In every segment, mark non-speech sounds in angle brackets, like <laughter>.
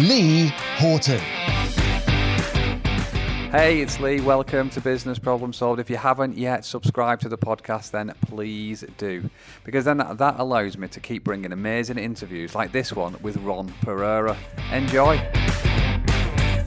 Lee Houghton. Hey, it's Lee. Welcome to Business Problem Solved. If you haven't yet subscribed to the podcast, then please do. Because then that allows me to keep bringing amazing interviews like this one with Ron Pereira. Enjoy.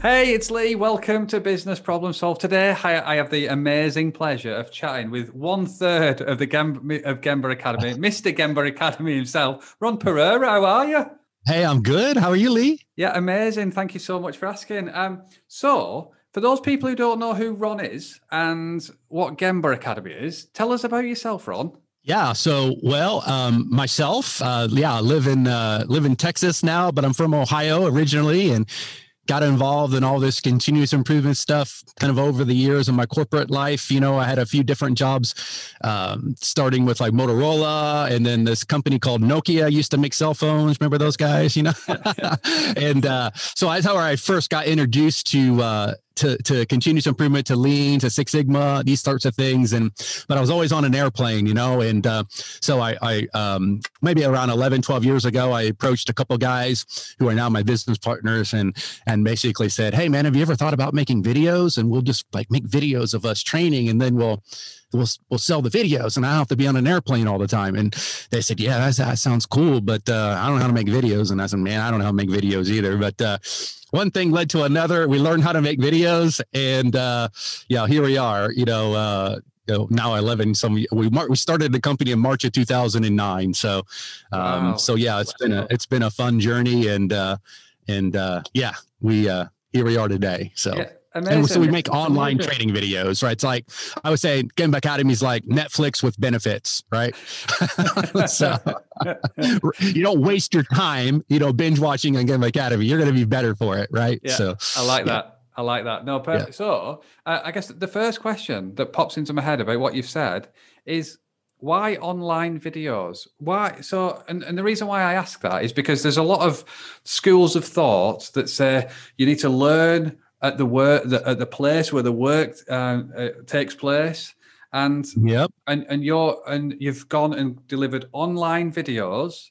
Hey, it's Lee. Welcome to Business Problem Solved. Today, I, have the amazing pleasure of chatting with one third of the Gem- of Gemba Academy, Mr. Gemba Academy himself, Ron Pereira. How are you? Hey, I'm good. How are you, Lee? Yeah, amazing. Thank you so much for asking. Um, so for those people who don't know who Ron is and what Gemba Academy is, tell us about yourself, Ron. Yeah. So, well, um, myself, uh, yeah, I live in uh, live in Texas now, but I'm from Ohio originally, and got involved in all this continuous improvement stuff kind of over the years in my corporate life. You know, I had a few different jobs, um, starting with like Motorola and then this company called Nokia used to make cell phones. Remember those guys, you know? <laughs> and uh, so that's how I first got introduced to uh, to, to continuous improvement, to lean, to Six Sigma, these sorts of things. And, but I was always on an airplane, you know? And uh, so I, I um, maybe around 11, 12 years ago, I approached a couple guys who are now my business partners and, and basically said, Hey man, have you ever thought about making videos? And we'll just like make videos of us training and then we'll, we'll we'll sell the videos and I don't have to be on an airplane all the time. And they said, yeah, that sounds cool, but uh, I don't know how to make videos. And I said, man, I don't know how to make videos either. But uh, one thing led to another. We learned how to make videos, and uh, yeah, here we are. You know, uh, you know, now 11 some we we started the company in march of 2009 so um wow. so yeah it's been a it's been a fun journey and uh and uh yeah we uh here we are today so yeah. Amazing. And so we make online training videos, right? It's like I would say Gemba Academy is like Netflix with benefits, right? <laughs> so you don't waste your time, you know, binge watching on Gemba Academy. You're going to be better for it, right? Yeah, so I like yeah. that. I like that. No, perfect. Yeah. So uh, I guess the first question that pops into my head about what you've said is why online videos why so and, and the reason why i ask that is because there's a lot of schools of thought that say you need to learn at the work the, at the place where the work uh, uh, takes place. And yep. and and you're and you've gone and delivered online videos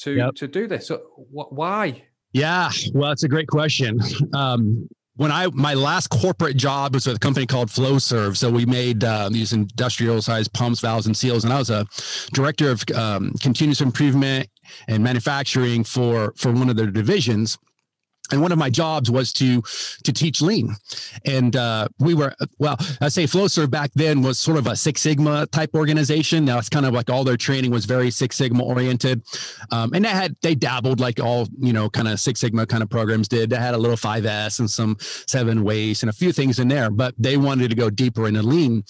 to yep. to do this. So wh- why? Yeah well it's a great question. Um when I my last corporate job was with a company called FlowServe. So we made uh, these industrial sized pumps, valves, and seals, and I was a director of um, continuous improvement and manufacturing for for one of their divisions and one of my jobs was to to teach lean. And uh, we were well i say flowserve back then was sort of a six sigma type organization. Now it's kind of like all their training was very six sigma oriented. Um, and they had they dabbled like all you know kind of six sigma kind of programs did. They had a little 5s and some seven wastes and a few things in there but they wanted to go deeper into lean.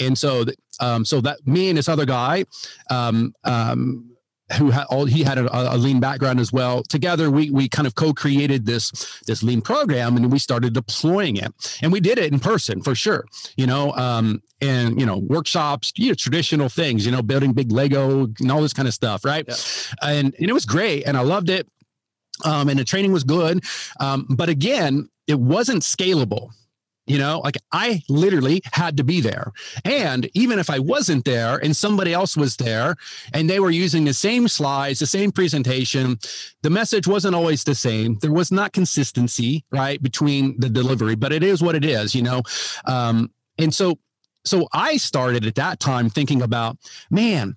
And so um, so that me and this other guy um, um who had all he had a, a, lean background as well. Together, we we kind of co-created this this lean program, and we started deploying it. And we did it in person for sure. You know, um, and you know workshops, you know, traditional things. You know, building big Lego and all this kind of stuff, right? Yeah. And and it was great, and I loved it. Um, and the training was good, um, but again, it wasn't scalable you know, like I literally had to be there. And even if I wasn't there and somebody else was there and they were using the same slides, the same presentation, the message wasn't always the same. There was not consistency, right, between the delivery, but it is what it is, you know. Um, and so, so I started at that time thinking about, man,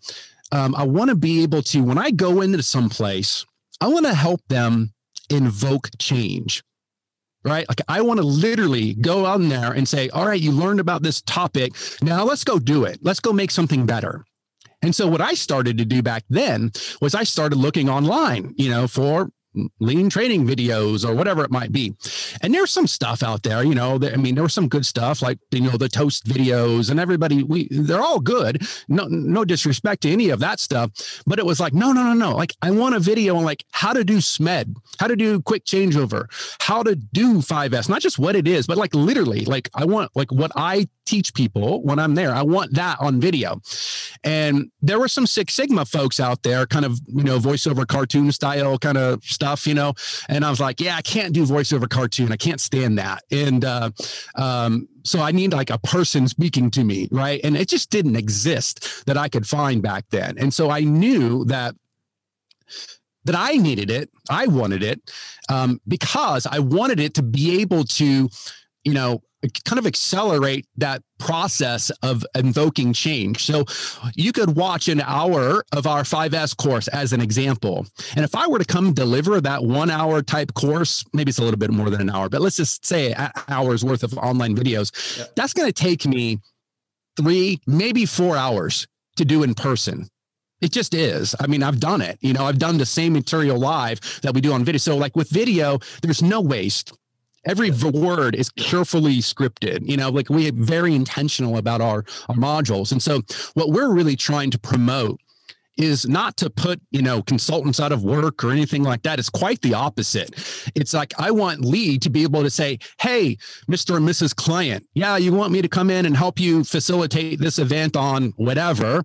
um, I want to be able to, when I go into some place, I want to help them invoke change right? Like I want to literally go out there and say, all right, you learned about this topic. Now let's go do it. Let's go make something better. And so what I started to do back then was I started looking online, you know, for lean training videos or whatever it might be. And there's some stuff out there, you know, that, I mean, there was some good stuff like, you know, the toast videos and everybody, we, they're all good. No, no disrespect to any of that stuff, but it was like, no, no, no, no. Like I want a video on like how to do SMED, how to do quick changeover, how to do 5S, not just what it is, but like literally, like I want like what I teach people when I'm there. I want that on video. And there were some Six Sigma folks out there, kind of, you know, voiceover cartoon style kind of stuff, you know. And I was like, yeah, I can't do voiceover cartoon. I can't stand that. And uh, um, so I need like a person speaking to me, right? And it just didn't exist that I could find back then. And so I knew that that I needed it, I wanted it, um, because I wanted it to be able to, you know, kind of accelerate that process of invoking change. So you could watch an hour of our 5S course as an example. And if I were to come deliver that one hour type course, maybe it's a little bit more than an hour, but let's just say hours worth of online videos, that's going to take me three, maybe four hours to do in person. It just is. I mean, I've done it. You know, I've done the same material live that we do on video. So, like with video, there's no waste every word is carefully scripted you know like we are very intentional about our our modules. And so what we're really trying to promote is not to put you know consultants out of work or anything like that. It's quite the opposite. It's like i want lee to be able to say hey mr and mrs client yeah you want me to come in and help you facilitate this event on whatever.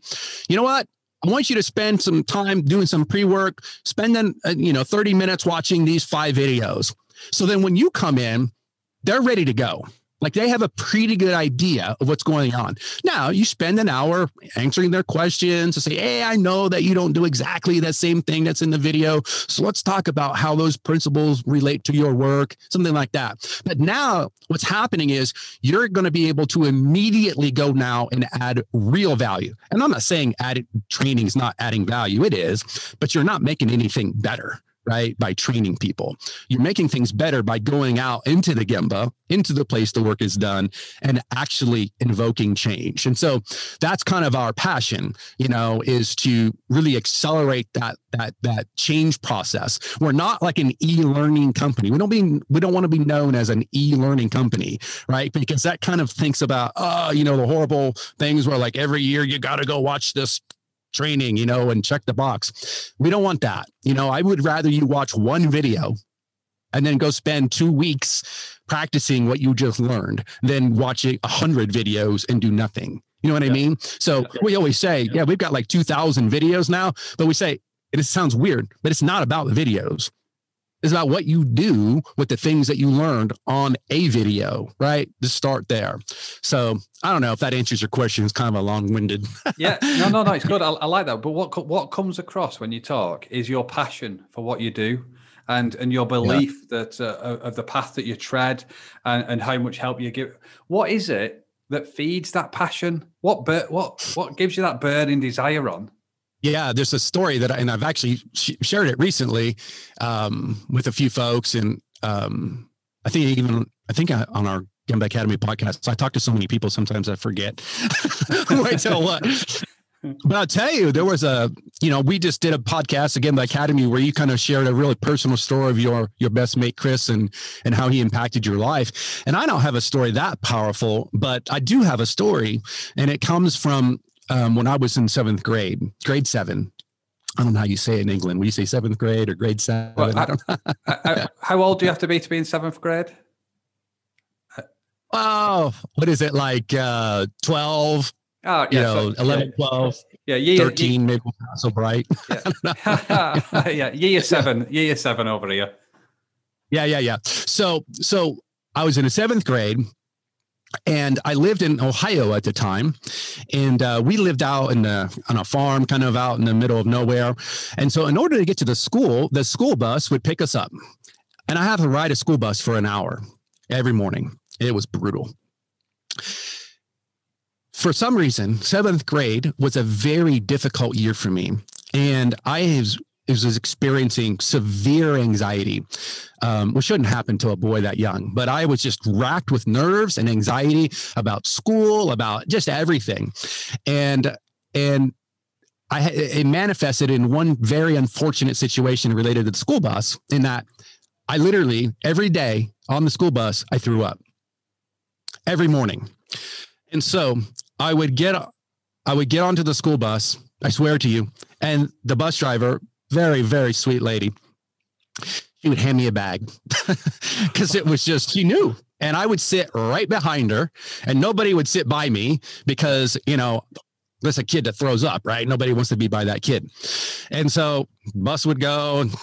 You know what? I want you to spend some time doing some pre-work, spending uh, you know 30 minutes watching these five videos. So then when you come in, they're ready to go. Like they have a pretty good idea of what's going on. Now you spend an hour answering their questions to say, Hey, I know that you don't do exactly that same thing that's in the video. So let's talk about how those principles relate to your work, something like that. But now what's happening is you're going to be able to immediately go now and add real value. And I'm not saying added training is not adding value. It is, but you're not making anything better right? By training people. You're making things better by going out into the Gemba, into the place the work is done, and actually invoking change. And so that's kind of our passion, you know, is to really accelerate that that that change process. We're not like an e-learning company. We don't be we don't want to be known as an e-learning company, right? Because that kind of thinks about, oh, you know, the horrible things where like every year you got to go watch this training, you know, and check the box. We don't want that. You know, I would rather you watch one video and then go spend two weeks practicing what you just learned than watching a hundred videos and do nothing. You know what yeah. I mean? So yeah. we always say, yeah, we've got like 2000 videos now, but we say, it sounds weird, but it's not about the videos is about what you do with the things that you learned on a video, right? Just start there. So I don't know if that answers your question. It's kind of a long-winded. yeah, no, no, no, it's good. <laughs> I, I, like that. But what what comes across when you talk is your passion for what you do, and and your belief yeah. that uh, of the path that you tread, and, and how much help you give. What is it that feeds that passion? What what what gives you that burning desire on? Yeah, there's a story that, I, and I've actually sh- shared it recently um, with a few folks, and um, I think even I think on our Gemba Academy podcast, I talk to so many people sometimes I forget who I tell what. But I'll tell you, there was a, you know, we just did a podcast again, the Academy, where you kind of shared a really personal story of your your best mate Chris and and how he impacted your life. And I don't have a story that powerful, but I do have a story, and it comes from um, when I was in seventh grade, grade seven. I don't know how you say it in England. When you say seventh grade or grade seven, well, I, I I, how old do you have to be to be in seventh grade? <laughs> Oh, what is it like? Uh, Twelve. Oh, yeah, you know, so, 11, yeah. 12, yeah, year, 13, year, maybe not so bright. <laughs> Yeah. <laughs> yeah, year seven, year seven over here. Yeah, yeah, yeah. So, so I was in a seventh grade and I lived in Ohio at the time, and uh, we lived out in the on a farm, kind of out in the middle of nowhere. And so, in order to get to the school, the school bus would pick us up, and I had to ride a school bus for an hour every morning. It was brutal. For some reason, seventh grade was a very difficult year for me, and I was was experiencing severe anxiety, um, which shouldn't happen to a boy that young. But I was just racked with nerves and anxiety about school, about just everything, and and I it manifested in one very unfortunate situation related to the school bus in that I literally every day on the school bus I threw up every morning. And so I would get I would get onto the school bus, I swear to you, and the bus driver, very very sweet lady, she would hand me a bag <laughs> because it was just she knew and I would sit right behind her, and nobody would sit by me because you know there's a kid that throws up, right? Nobody wants to be by that kid, and so bus would go, and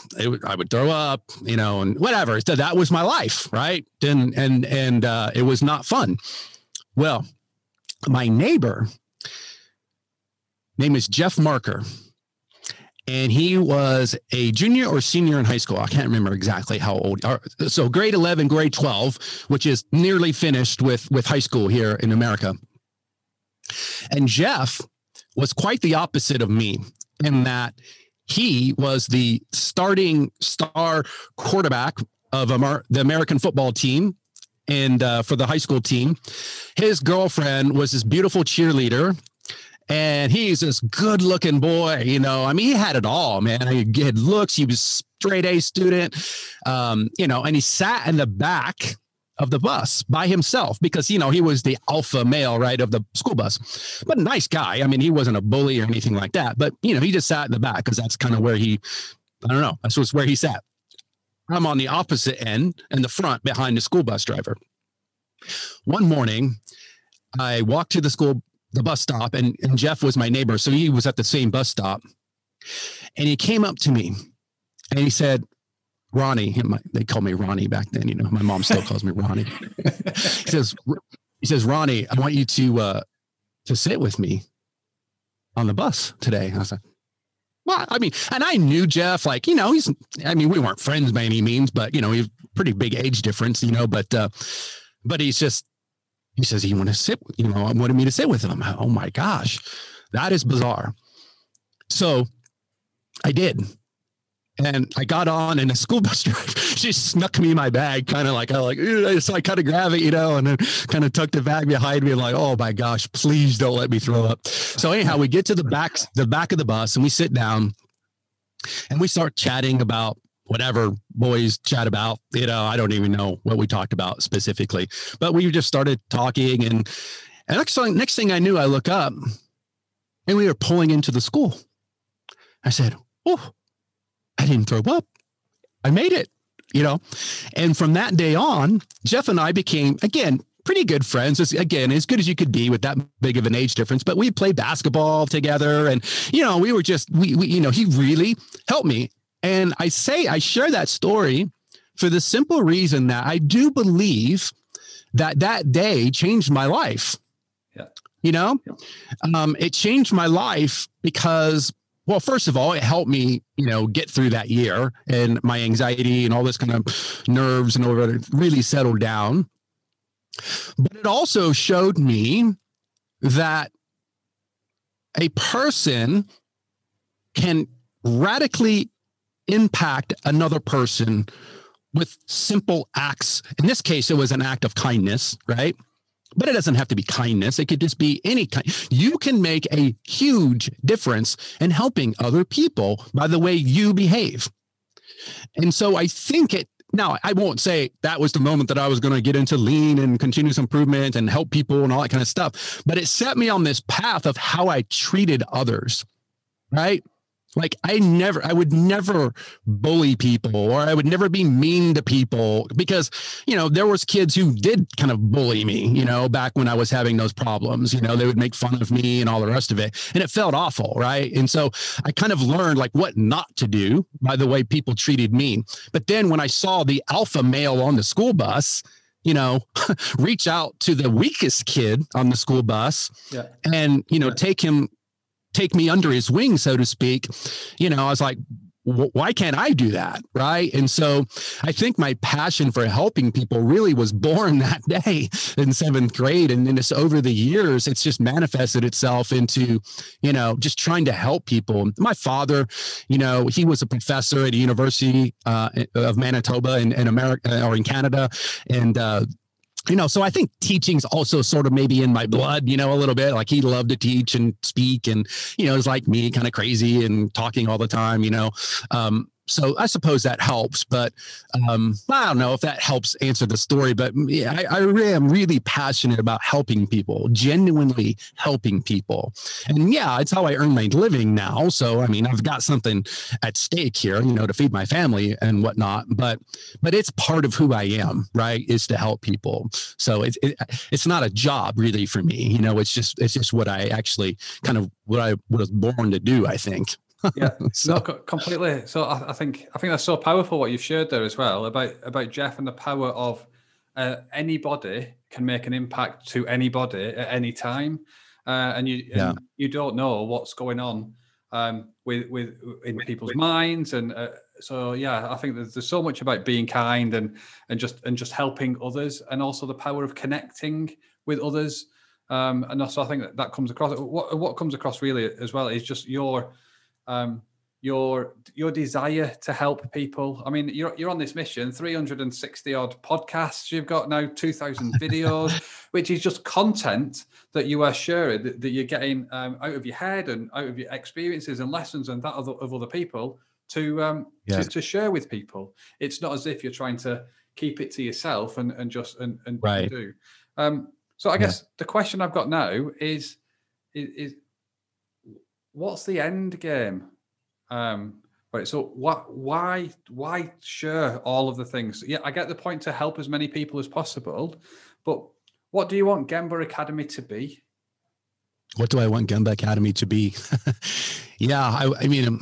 I would throw up, you know, and whatever. So that was my life, right? And and and uh, it was not fun. Well, my neighbor name is Jeff Marker and he was a junior or senior in high school. I can't remember exactly how old. So grade 11, grade 12, which is nearly finished with, with high school here in America. And Jeff was quite the opposite of me in that he was the starting star quarterback of the American football team and uh, for the high school team. His girlfriend was this beautiful cheerleader and he's this good looking boy. You know, I mean, he had it all, man. He had looks. He was straight A student, um, you know, and he sat in the back of the bus by himself because you know he was the alpha male right of the school bus but nice guy i mean he wasn't a bully or anything like that but you know he just sat in the back because that's kind of where he i don't know that's where he sat i'm on the opposite end in the front behind the school bus driver one morning i walked to the school the bus stop, and, and Jeff was my neighbor. So he was at the same bus stop. And he came up to me and he said, Ronnie, they called me Ronnie back then. You know, my mom still calls me Ronnie. <laughs> he says, he says, Ronnie, I want you to uh, to sit with me on the bus today. I was like, well, I mean, and I knew Jeff, like, you know, he's, I mean, we weren't friends by any means, but, you know, he's pretty big age difference, you know, but, uh, but he's just, he says he want to sit, you know, I wanted me to sit with him. Oh my gosh, that is bizarre. So I did. And I got on and a school <laughs> bus driver, she snuck me my bag, kind of like, I like, so I kind of grab it, you know, and then kind of tucked the bag behind me, like, oh my gosh, please don't let me throw up. So anyhow, we get to the back, the back of the bus and we sit down and we start chatting about whatever boys chat about. You know, I don't even know what we talked about specifically, but we just started talking. And, and next, thing, next thing I knew, I look up and we were pulling into the school. I said, Oh, I didn't throw up. I made it, you know. And from that day on, Jeff and I became, again, pretty good friends. As, again, as good as you could be with that big of an age difference. But we played basketball together, and you know, we were just we, we you know, he really helped me. And I say, I share that story for the simple reason that I do believe that that day changed my life. Yeah. You know, yeah. um, it changed my life because, well, first of all, it helped me, you know, get through that year and my anxiety and all this kind of nerves and all that really settled down. But it also showed me that a person can radically impact another person with simple acts. In this case, it was an act of kindness, right? But it doesn't have to be kindness. It could just be any kind. You can make a huge difference in helping other people by the way you behave. And so I think it now I won't say that was the moment that I was going to get into lean and continuous improvement and help people and all that kind of stuff, but it set me on this path of how I treated others. Right. Like I never, I would never bully people or I would never be mean to people because, you know, there was kids who did kind of bully me, you know, back when I was having those problems, you know, they would make fun of me and all the rest of it. And it felt awful. Right. And so I kind of learned like what not to do by the way people treated me. But then when I saw the alpha male on the school bus, you know, <laughs> reach out to the weakest kid on the school bus yeah. and, you know, yeah. take him take me under his wing, so to speak, you know, I was like, why can't I do that? Right. And so I think my passion for helping people really was born <laughs> that day in seventh grade. And then it's over the years, it's just manifested itself into, you know, just trying to help people. My father, you know, he was a professor at a university uh, of Manitoba in, in America or in Canada. And, uh, you know, so I think teaching's also sort of maybe in my blood, you know, a little bit. Like he loved to teach and speak, and you know, it's like me, kind of crazy and talking all the time, you know. Um, so I suppose that helps, but um, I don't know if that helps answer the story. But yeah, I, I really am really passionate about helping people, genuinely helping people, and yeah, it's how I earn my living now. So I mean, I've got something at stake here, you know, to feed my family and whatnot. But but it's part of who I am, right? Is to help people. So it's it, it's not a job really for me, you know. It's just it's just what I actually kind of what I was born to do. I think yeah, <laughs> so. no, completely. So I, I, think I think that's so powerful what you've shared there as well about about Jeff and the power of uh, anybody can make an impact to anybody at any time, uh, and you yeah. and you don't know what's going on um, with with in people's minds, and uh, so yeah, I think there's, there's so much about being kind and and just and just helping others, and also the power of connecting with others. Um, and also, I think that, that comes across. What what comes across really as well is just your um, your your desire to help people. I mean, you're you're on this mission, 360 odd podcasts. You've got now 2,000 <laughs> videos, which is just content that you are sharing that, that you're getting um, out of your head and out of your experiences and lessons and that of, of other people to um yeah. to, to, share with people. It's not as if you're trying to keep it to yourself and and just and and right. do. Um, so I guess yeah. the question I've got now is is, is what's the end game? Um, right. So what? Why? Why share all of the things? Yeah, I get the point to help as many people as possible, but what do you want Gemba Academy to be? What do I want Gemba Academy to be? <laughs> yeah, I, I mean. Um,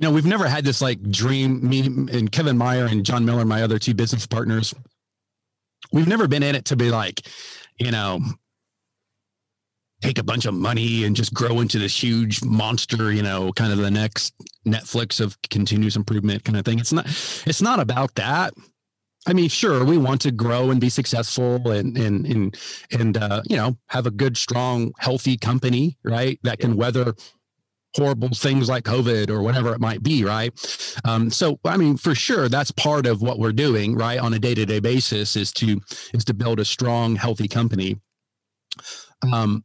you know, we've never had this like dream. Me and Kevin Meyer and Jon Miller, my other two business partners, we've never been in it to be like, you know, take a bunch of money and just grow into this huge monster, you know, kind of the next Netflix of continuous improvement kind of thing. It's not it's not about that. I mean, sure, we want to grow and be successful and and and and uh, you know, have a good, strong, healthy company, right? That can weather horrible things like COVID or whatever it might be, right? Um, so, I mean, for sure, that's part of what we're doing, right, on a day to day basis, is to is to build a strong, healthy company. Um,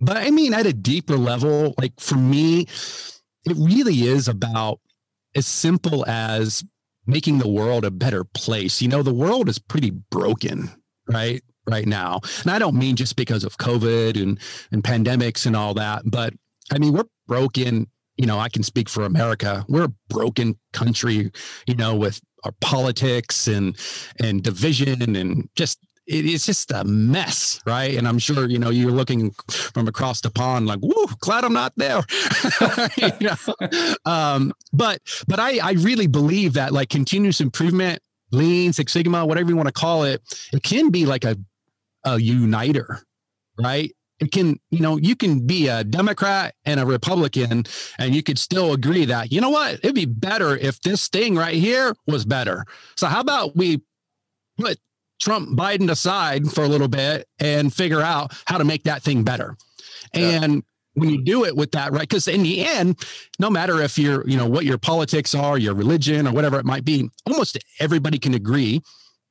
but I mean, at a deeper level, like for me, it really is about as simple as making the world a better place. You know, the world is pretty broken, right? Right now. And I don't mean just because of COVID and, and pandemics and all that, but I mean, we're broken. You know, I can speak for America. We're a broken country, you know, with our politics and and division and just it's just a mess, right? And I'm sure you know you're looking from across the pond, like, "Whoa, glad I'm not there." <laughs> you know? um, but but I I really believe that like continuous improvement, Lean, Six Sigma, whatever you want to call it, it can be like a a uniter, right? It can, you know, you can be a Democrat and a Republican, and you could still agree that, you know what, it'd be better if this thing right here was better. So, how about we put Trump Biden aside for a little bit and figure out how to make that thing better. Yeah. And when you do it with that, right? Because in the end, no matter if you're, you know, what your politics are, your religion, or whatever it might be, almost everybody can agree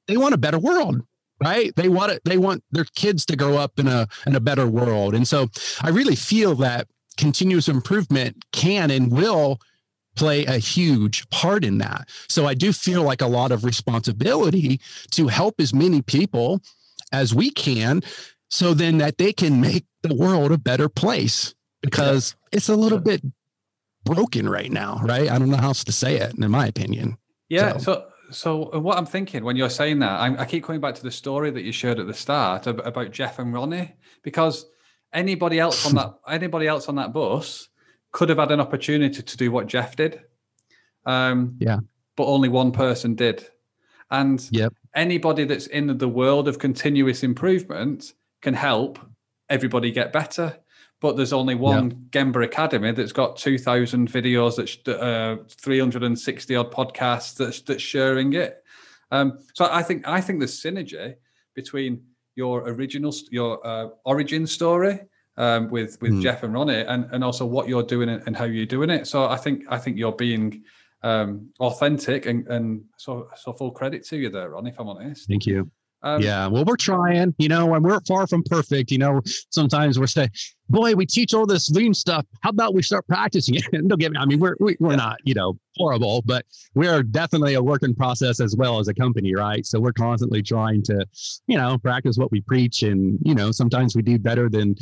they want a better world right they want it they want their kids to grow up in a in a better world and so i really feel that continuous improvement can and will play a huge part in that. So I do feel like a lot of responsibility to help as many people as we can so then that they can make the world a better place because it's a little bit broken right now, right? I don't know how else to say it in my opinion. Yeah. So, so so uh, what I'm thinking when you're saying that, I, I, keep coming back to the story that you shared at the start about Jeff and Ronnie, because anybody else on <laughs> that anybody else on that bus could have had an opportunity to do what Jeff did. Um, yeah. But only one person did. And yep. anybody that's in the world of continuous improvement can help everybody get better. But there's only one yep. Gemba Academy that's got 2,000 videos, that's uh, 360 odd podcasts that's, that's sharing it. Um, so I think I think there's synergy between your original your uh, origin story um, with with mm. Jeff and Ronnie, and and also what you're doing and how you're doing it. So I think I think you're being um, authentic and and so so full credit to you there, Ron. If I'm honest. Thank you. Um, yeah, well, we're trying, you know, and we're far from perfect. You know, sometimes we're saying, "Boy, we teach all this lean stuff. How about we start practicing it?" <laughs> And don't get me. I mean, we're we, are we are not, you know, horrible, but we are definitely a working process as well as a company, right? So we're constantly trying to, you know, practice what we preach, and you know, sometimes we do better than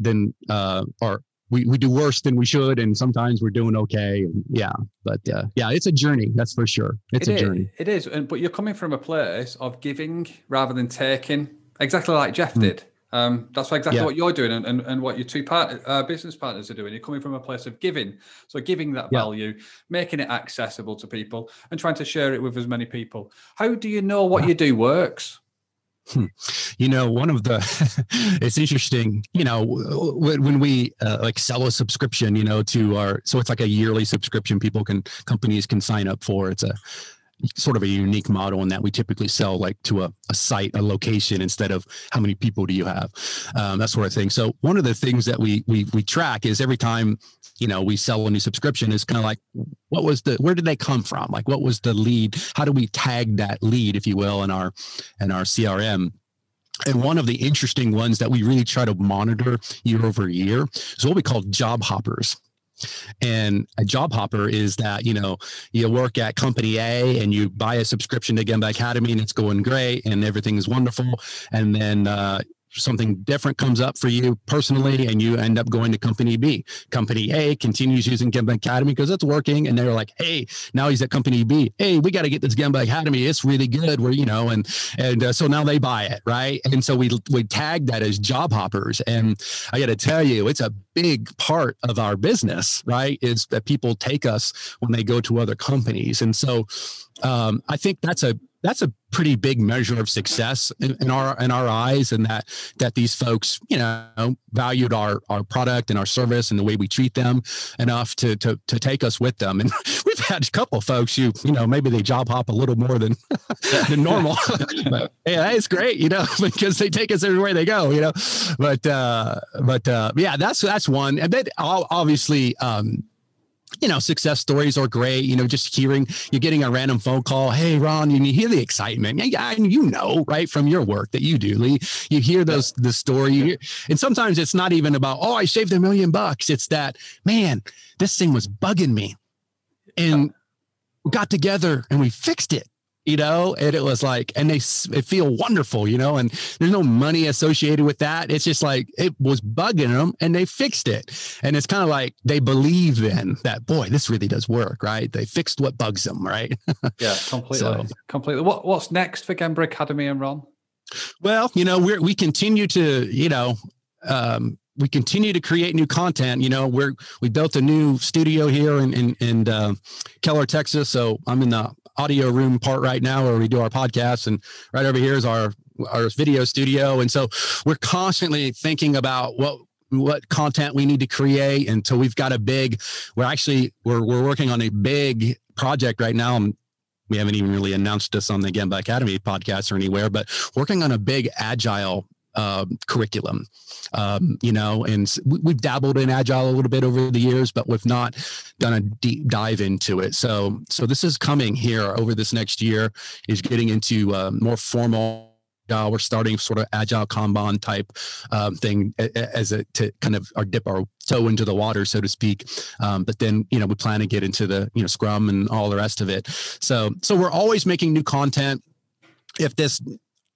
than uh, or we, we do worse than we should and sometimes we're doing okay and yeah but uh, yeah it's a journey that's for sure it's it a is, journey it is and but you're coming from a place of giving rather than taking exactly like jeff mm. did um, that's exactly yeah. what you're doing and, and, and what your two part, uh, business partners are doing. You're coming from a place of giving. So giving that yeah. value, making it accessible to people and trying to share it with as many people. How do you know what you do works? Hmm. You know, one of the, <laughs> it's interesting, you know, when, we uh, like sell a subscription, you know, to our, so it's like a yearly subscription people can, companies can sign up for. It's a, sort of a unique model in that we typically sell like to a, a site, a location instead of how many people do you have, um, that sort of thing. So one of the things that we we we track is every time you know we sell a new subscription is kind of like what was the where did they come from? Like what was the lead? How do we tag that lead, if you will, in our in our CRM? And one of the interesting ones that we really try to monitor year over year is what we call job hoppers. And a job hopper is that, you know, you work at company A and you buy a subscription to Gemba Academy and it's going great and everything is wonderful. And then uh, something different comes up for you personally and you end up going to company B. Company A continues using Gemba Academy because it's working. And they're like, hey, now he's at company B. Hey, we got to get this Gemba Academy. It's really good. We're, you know, and and uh, so now they buy it, right? And so we we tag that as job hoppers. And I got to tell you, it's a big part of our business, right? Is that people take us when they go to other companies. And so um, I think that's a that's a pretty big measure of success in, in, our in our eyes and that that these folks you know valued our our product and our service and the way we treat them enough to to to take us with them and <laughs> we've had a couple folks who you know maybe they job hop a little more than <laughs> than normal <laughs> but yeah it's great you know because they take us everywhere they go you know but uh but uh yeah that's that's one and then obviously um you know, success stories are great. You know, just hearing you're getting a random phone call. Hey, Ron, you hear the excitement. Yeah, and you know, right from your work that you do, Lee. You hear those the story, hear, and sometimes it's not even about oh, I saved a million bucks. It's that man, this thing was bugging me, and got together and we fixed it you know and it was like and they, they feel wonderful you know and there's no money associated with that. It's just like it was bugging them and they fixed it. And it's kind of like they believe then that boy this really does work right? They fixed what bugs them right? <laughs> Yeah completely. So, completely. What, what's next for Gemba Academy and ron? Well you know we we continue to you know um, we continue to create new content. You know, we're we built a new studio here in in, in uh, Keller, Texas. So I'm in the audio room part right now where we do our podcasts, and right over here is our our video studio. And so we're constantly thinking about what what content we need to create. And so we've got a big. We're actually we're we're working on a big project right now. Um, we haven't even really announced this on the Gemba Academy podcast or anywhere, but working on a big agile uh, curriculum. Um, you know, and we've dabbled in agile a little bit over the years, but we've not done a deep dive into it. So, so this is coming here over this next year is getting into uh, more formal. Uh, we're starting sort of agile Kanban type um, thing as a to kind of our dip our toe into the water, so to speak. Um, but then you know we plan to get into the you know Scrum and all the rest of it. So so we're always making new content if this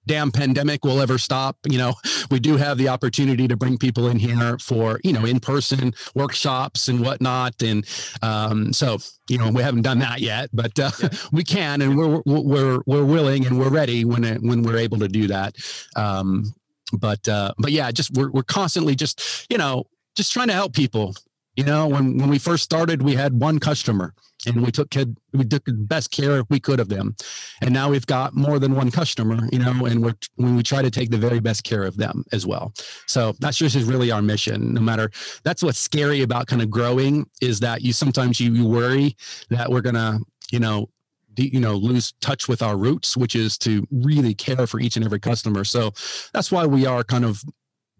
damn pandemic will ever stop. You know, we do have the opportunity to bring people in here for, you know, in person workshops and whatnot. And um, so, you know, we haven't done that yet, but uh, yeah. <laughs> we can, and we're, we're, we're willing and we're ready when, it, when we're able to do that. Um, but, uh, but yeah, just, we're, we're constantly just, you know, just trying to help people you know, when, when we first started, we had one customer and we took kid, we took the best care we could of them. And now we've got more than one customer, you know, and we're, we try to take the very best care of them as well. So that's just is really our mission. No matter, that's what's scary about kind of growing is that you sometimes you, you worry that we're to, you know, you know lose touch with our roots which is to really care for each and every customer so that's why we are kind of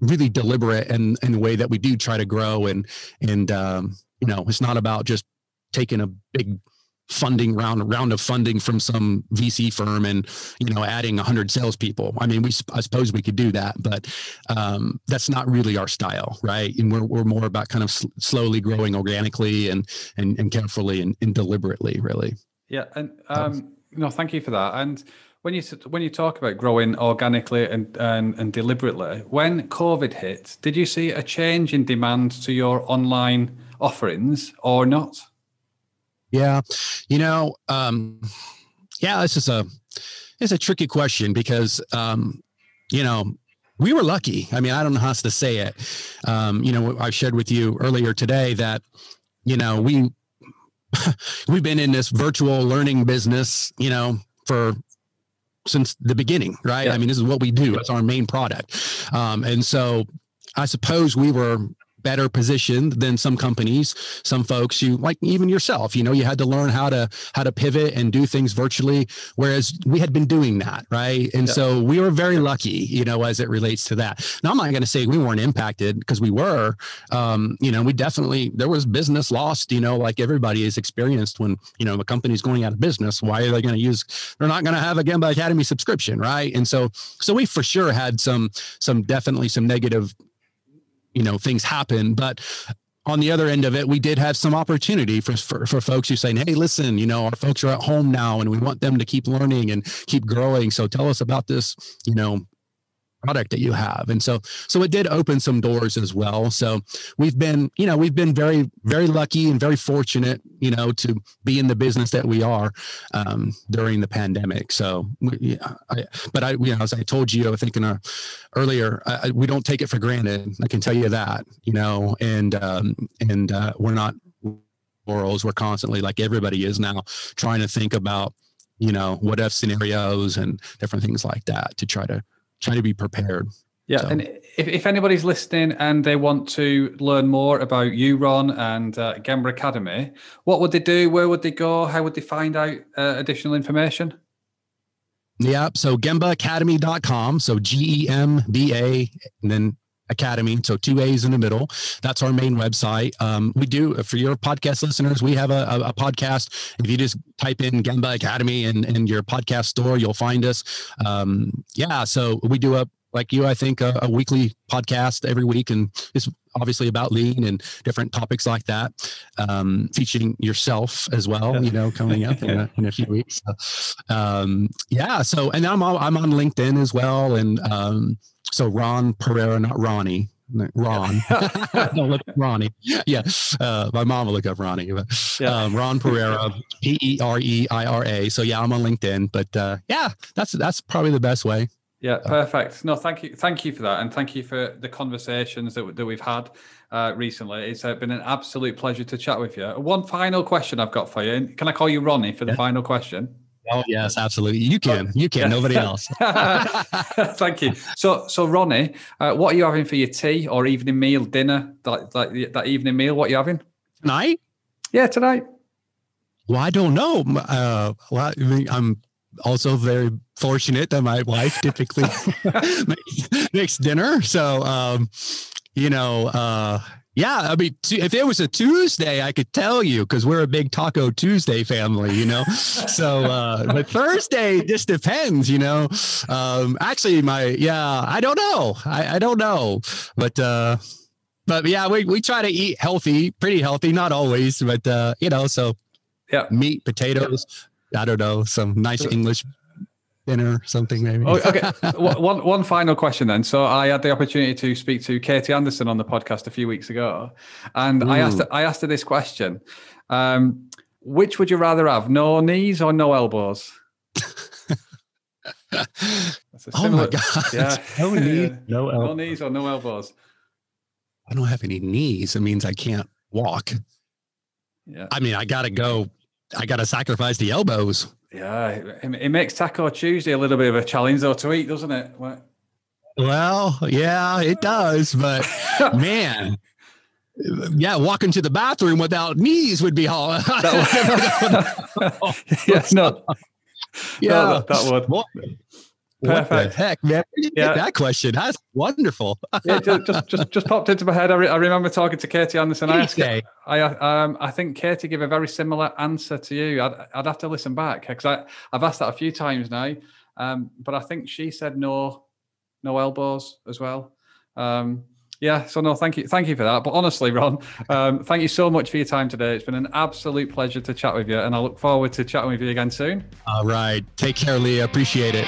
really deliberate in, in the way that we do try to grow and and um, you know it's not about just taking a big funding round round of funding from some VC firm and you know adding 100 salespeople. I mean, we I suppose we could do that, but um, that's not really our style, right? And we're we're more about kind of sl- slowly growing organically and and and carefully and, and deliberately, really. Yeah, and um, no, thank you for that. And when you when you talk about growing organically and, and and deliberately, when COVID hit, did you see a change in demand to your online offerings or not? Yeah, you know, um, yeah, this is a it's a tricky question because um, you know we were lucky. I mean, I don't know how else to say it. Um, you know, I shared with you earlier today that you know we <laughs> we've been in this virtual learning business, you know, for since the beginning, right? Yeah. I mean, this is what we do. It's our main product, um, and so I suppose we were better positioned than some companies some folks you like even yourself you know you had to learn how to how to pivot and do things virtually whereas we had been doing that right? And yeah. so we were very lucky you know as it relates to that. Now i'm not going to say we weren't impacted because we were um, you know we definitely there was business lost you know like everybody is experienced when you know a company's going out of business. Why are they going to use they're not going to have a Gemba Academy subscription right? And so so we for sure had some some definitely some negative you know things happen but on the other end of it, we did have some opportunity for, for, for folks who saying, Hey, listen, you know, our folks are at home now and we want them to keep learning and keep growing. So tell us about this, you know, product that you have. And so so it did open some doors as well. So we've been you know we've been very very lucky and very fortunate you know to be in the business that we are um, during the pandemic. So we, I, but i you know as i told you i think in a earlier I, we don't take it for granted. I can tell you that you know and um, and uh, we're not morals. We're constantly like everybody is now trying to think about you know what if scenarios and different things like that to try to try to be prepared. Yeah, so. and if, if anybody's listening and they want to learn more about you, Ron, and uh, Gemba Academy, what would they do? Where would they go? How would they find out uh, additional information? Yeah, so gembaacademy.com. So G E M B A, and then Academy. So two A's in the middle. That's our main website. Um, we do for your podcast listeners. We have a, a, a, podcast. If you just type in Gemba Academy in, in your podcast store, you'll find us. Um, yeah. So we do a like you, I think a, a, weekly podcast every week, and it's obviously about lean and different topics like that, um, featuring yourself as well. You know, coming up in a, in a few weeks. So, um, yeah. So, and I'm I'm on LinkedIn as well, and um, so Ron Pereira, not Ronnie. Ron, <laughs> <laughs> look Ronnie. Yeah, uh, my mom will look up Ronnie. But, yeah. um, Ron Pereira, P E R E I R A. So yeah, I'm on LinkedIn. But uh, yeah, that's that's probably the best way. Yeah, perfect. No, thank you, thank you for that, and thank you for the conversations that that we've had uh, recently. It's uh, been an absolute pleasure to chat with you. One final question I've got for you. Can I call you Ronnie for the yeah. final question? Oh yes, absolutely. You can. You can. Nobody <laughs> else. <laughs> Thank you. So, so Ronnie, uh, what are you having for your tea or evening meal, dinner? That, that, that evening meal. What are you having tonight? Yeah, tonight. Well, I don't know. Uh, well, I mean, I'm also very fortunate that my wife typically <laughs> makes dinner. So, um, you know, uh, yeah, I mean, if it was a Tuesday, I could tell you because we're a big Taco Tuesday family, you know. <laughs> so, uh, but Thursday just depends, you know. Um, actually, my yeah, I don't know, I, I don't know, but uh, but yeah, we we try to eat healthy, pretty healthy, not always, but uh, you know, so yeah, meat, potatoes. I don't know, some nice English dinner, something maybe. Oh, okay. <laughs> one one final question then. So I had the opportunity to speak to Katie Anderson on the podcast a few weeks ago, and Ooh. I asked her, I asked her this question: um, Which would you rather have, no knees or no elbows? <laughs> similar, oh my god! Yeah, <laughs> no knees, no, elbows. no knees or no elbows. I don't have any knees. It means I can't walk. Yeah. I mean, I got to go. I got to sacrifice the elbows. Yeah, it, makes Taco Tuesday a little bit of a challenge though to eat, doesn't it? Well, yeah, it does, but <laughs> man. Yeah, walking to the bathroom without knees would be <laughs> hard. <laughs> yeah, no. Yeah, no, that would. Perfect. What the heck, man? yeah. that question? That's wonderful. <laughs> yeah, just, just, just popped into my head. I, re- I remember talking to Katie Anderson. I asked, I um I think Katie gave a very similar answer to you. I'd, I'd have to listen back because I I've asked that a few times now. Um, but I think she said no, no elbows as well. Um, yeah, so no, thank you, thank you for that. But honestly, Ron, um, thank you so much for your time today. It's been an absolute pleasure to chat with you, and I look forward to chatting with you again soon. All right, take care, Lee. Appreciate it.